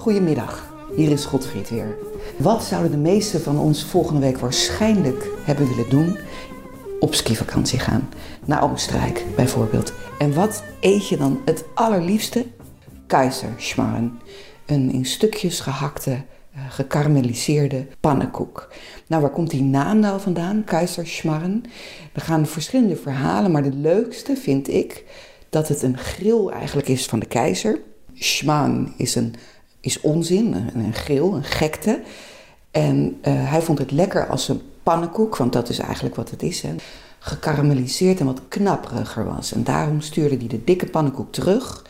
Goedemiddag, hier is Godfried weer. Wat zouden de meesten van ons volgende week waarschijnlijk hebben willen doen? Op skivakantie gaan. Naar Oostenrijk bijvoorbeeld. En wat eet je dan het allerliefste? Keiserschmarren. Een in stukjes gehakte, uh, gekarameliseerde pannenkoek. Nou, waar komt die naam nou vandaan? Keiserschmarren. Er gaan verschillende verhalen, maar de leukste vind ik dat het een grill eigenlijk is van de keizer. Schmarren is een is onzin, een, geel, een gekte. En uh, hij vond het lekker als een pannenkoek, want dat is eigenlijk wat het is. Hè. Gekarameliseerd en wat knapperiger was. En daarom stuurde hij de dikke pannenkoek terug.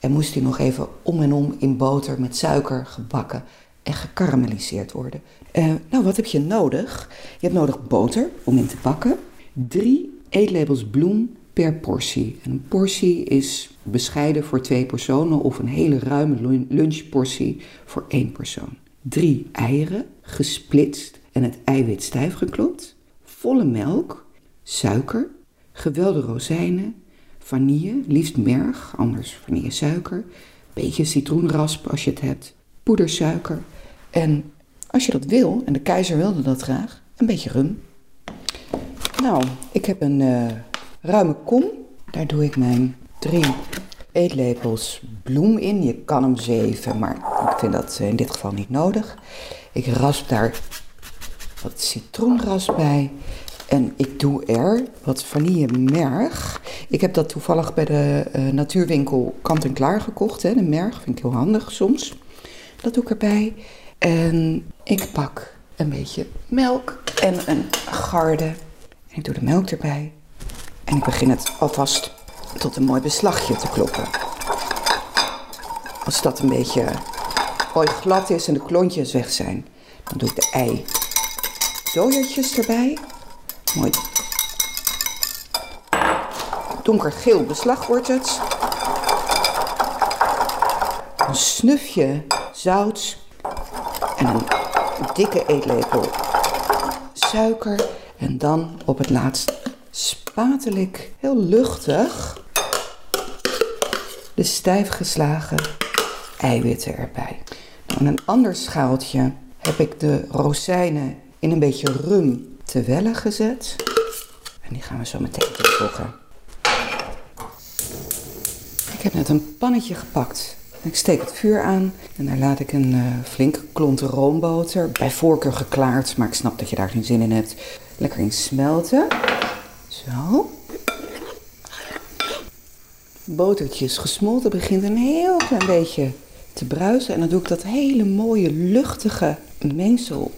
En moest hij nog even om en om in boter met suiker gebakken en gekarameliseerd worden. Uh, nou, wat heb je nodig? Je hebt nodig boter om in te bakken. Drie eetlepels bloem per portie. En een portie is bescheiden voor twee personen of een hele ruime lunchportie voor één persoon. Drie eieren, gesplitst en het eiwit stijf geklopt. Volle melk, suiker, gewelde rozijnen, vanille, liefst merg, anders vanillesuiker. Beetje citroenrasp als je het hebt, poedersuiker. En als je dat wil, en de keizer wilde dat graag, een beetje rum. Nou, ik heb een uh, ruime kom. Daar doe ik mijn drie eetlepels bloem in. Je kan hem zeven, maar ik vind dat in dit geval niet nodig. Ik rasp daar wat citroenras bij. En ik doe er wat vanillemerg. Ik heb dat toevallig bij de uh, natuurwinkel kant en klaar gekocht. Hè, de merg vind ik heel handig soms. Dat doe ik erbij. En ik pak een beetje melk en een garde. En ik doe de melk erbij. En ik begin het alvast tot een mooi beslagje te kloppen. Als dat een beetje mooi glad is en de klontjes weg zijn, dan doe ik de ei dooiertjes erbij. Mooi donkergeel beslag wordt het. Een snufje zout en een dikke eetlepel suiker. En dan op het laatst spatelijk, heel luchtig, de stijf geslagen eiwitten erbij. Nou, in een ander schaaltje heb ik de rozijnen in een beetje rum te wellen gezet. En die gaan we zo meteen toevoegen. Ik heb net een pannetje gepakt. Ik steek het vuur aan en daar laat ik een uh, flinke klont roomboter, bij voorkeur geklaard, maar ik snap dat je daar geen zin in hebt, lekker in smelten. Zo. Botertje is gesmolten, begint een heel klein beetje te bruisen. En dan doe ik dat hele mooie, luchtige mengsel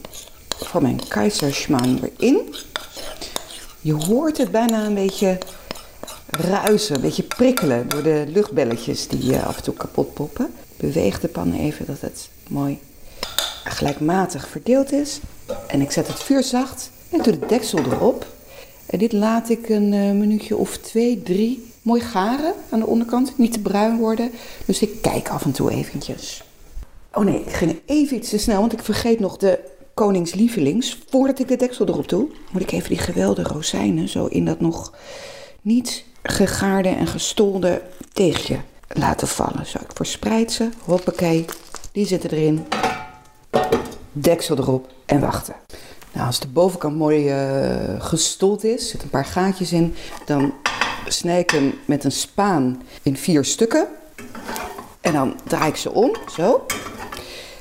van mijn keizersman erin. Je hoort het bijna een beetje ruisen, een beetje prikkelen door de luchtbelletjes die af en toe kapot poppen. Beweeg de pan even dat het mooi gelijkmatig verdeeld is. En ik zet het vuur zacht en doe de deksel erop. En dit laat ik een uh, minuutje of twee, drie mooi garen aan de onderkant. Niet te bruin worden. Dus ik kijk af en toe eventjes. Oh nee, ik ging even iets te snel, want ik vergeet nog de koningslievelings. Voordat ik de deksel erop doe, moet ik even die geweldige rozijnen zo in dat nog niet gegaarde en gestolde deegje laten vallen. Zo, ik verspreid ze. Hoppakee, die zitten erin. Deksel erop en wachten. Nou, als de bovenkant mooi uh, gestold is, zit een paar gaatjes in, dan snij ik hem met een spaan in vier stukken. En dan draai ik ze om, zo.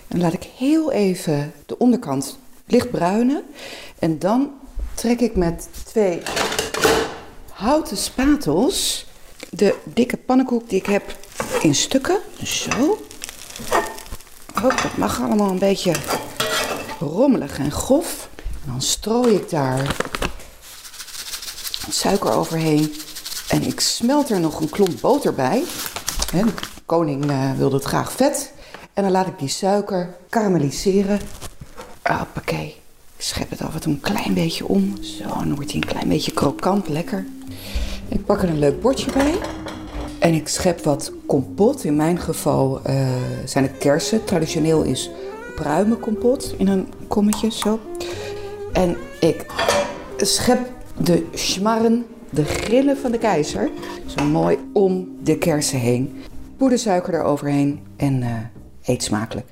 En laat ik heel even de onderkant licht bruinen. En dan trek ik met twee houten spatels de dikke pannenkoek die ik heb in stukken. Zo. Oh, dat mag allemaal een beetje rommelig en grof. En dan strooi ik daar suiker overheen. En ik smelt er nog een klomp boter bij. de koning uh, wilde het graag vet. En dan laat ik die suiker karamelliseren. Hoppakee. Schep het af een klein beetje om. Zo, dan wordt hij een klein beetje krokant, lekker. Ik pak er een leuk bordje bij. En ik schep wat kompot. In mijn geval uh, zijn het kersen. Traditioneel is pruimenkompot in een kommetje, zo. En ik schep de schmarren, de grillen van de keizer, zo mooi om de kersen heen. Poedersuiker eroverheen en uh, eet smakelijk.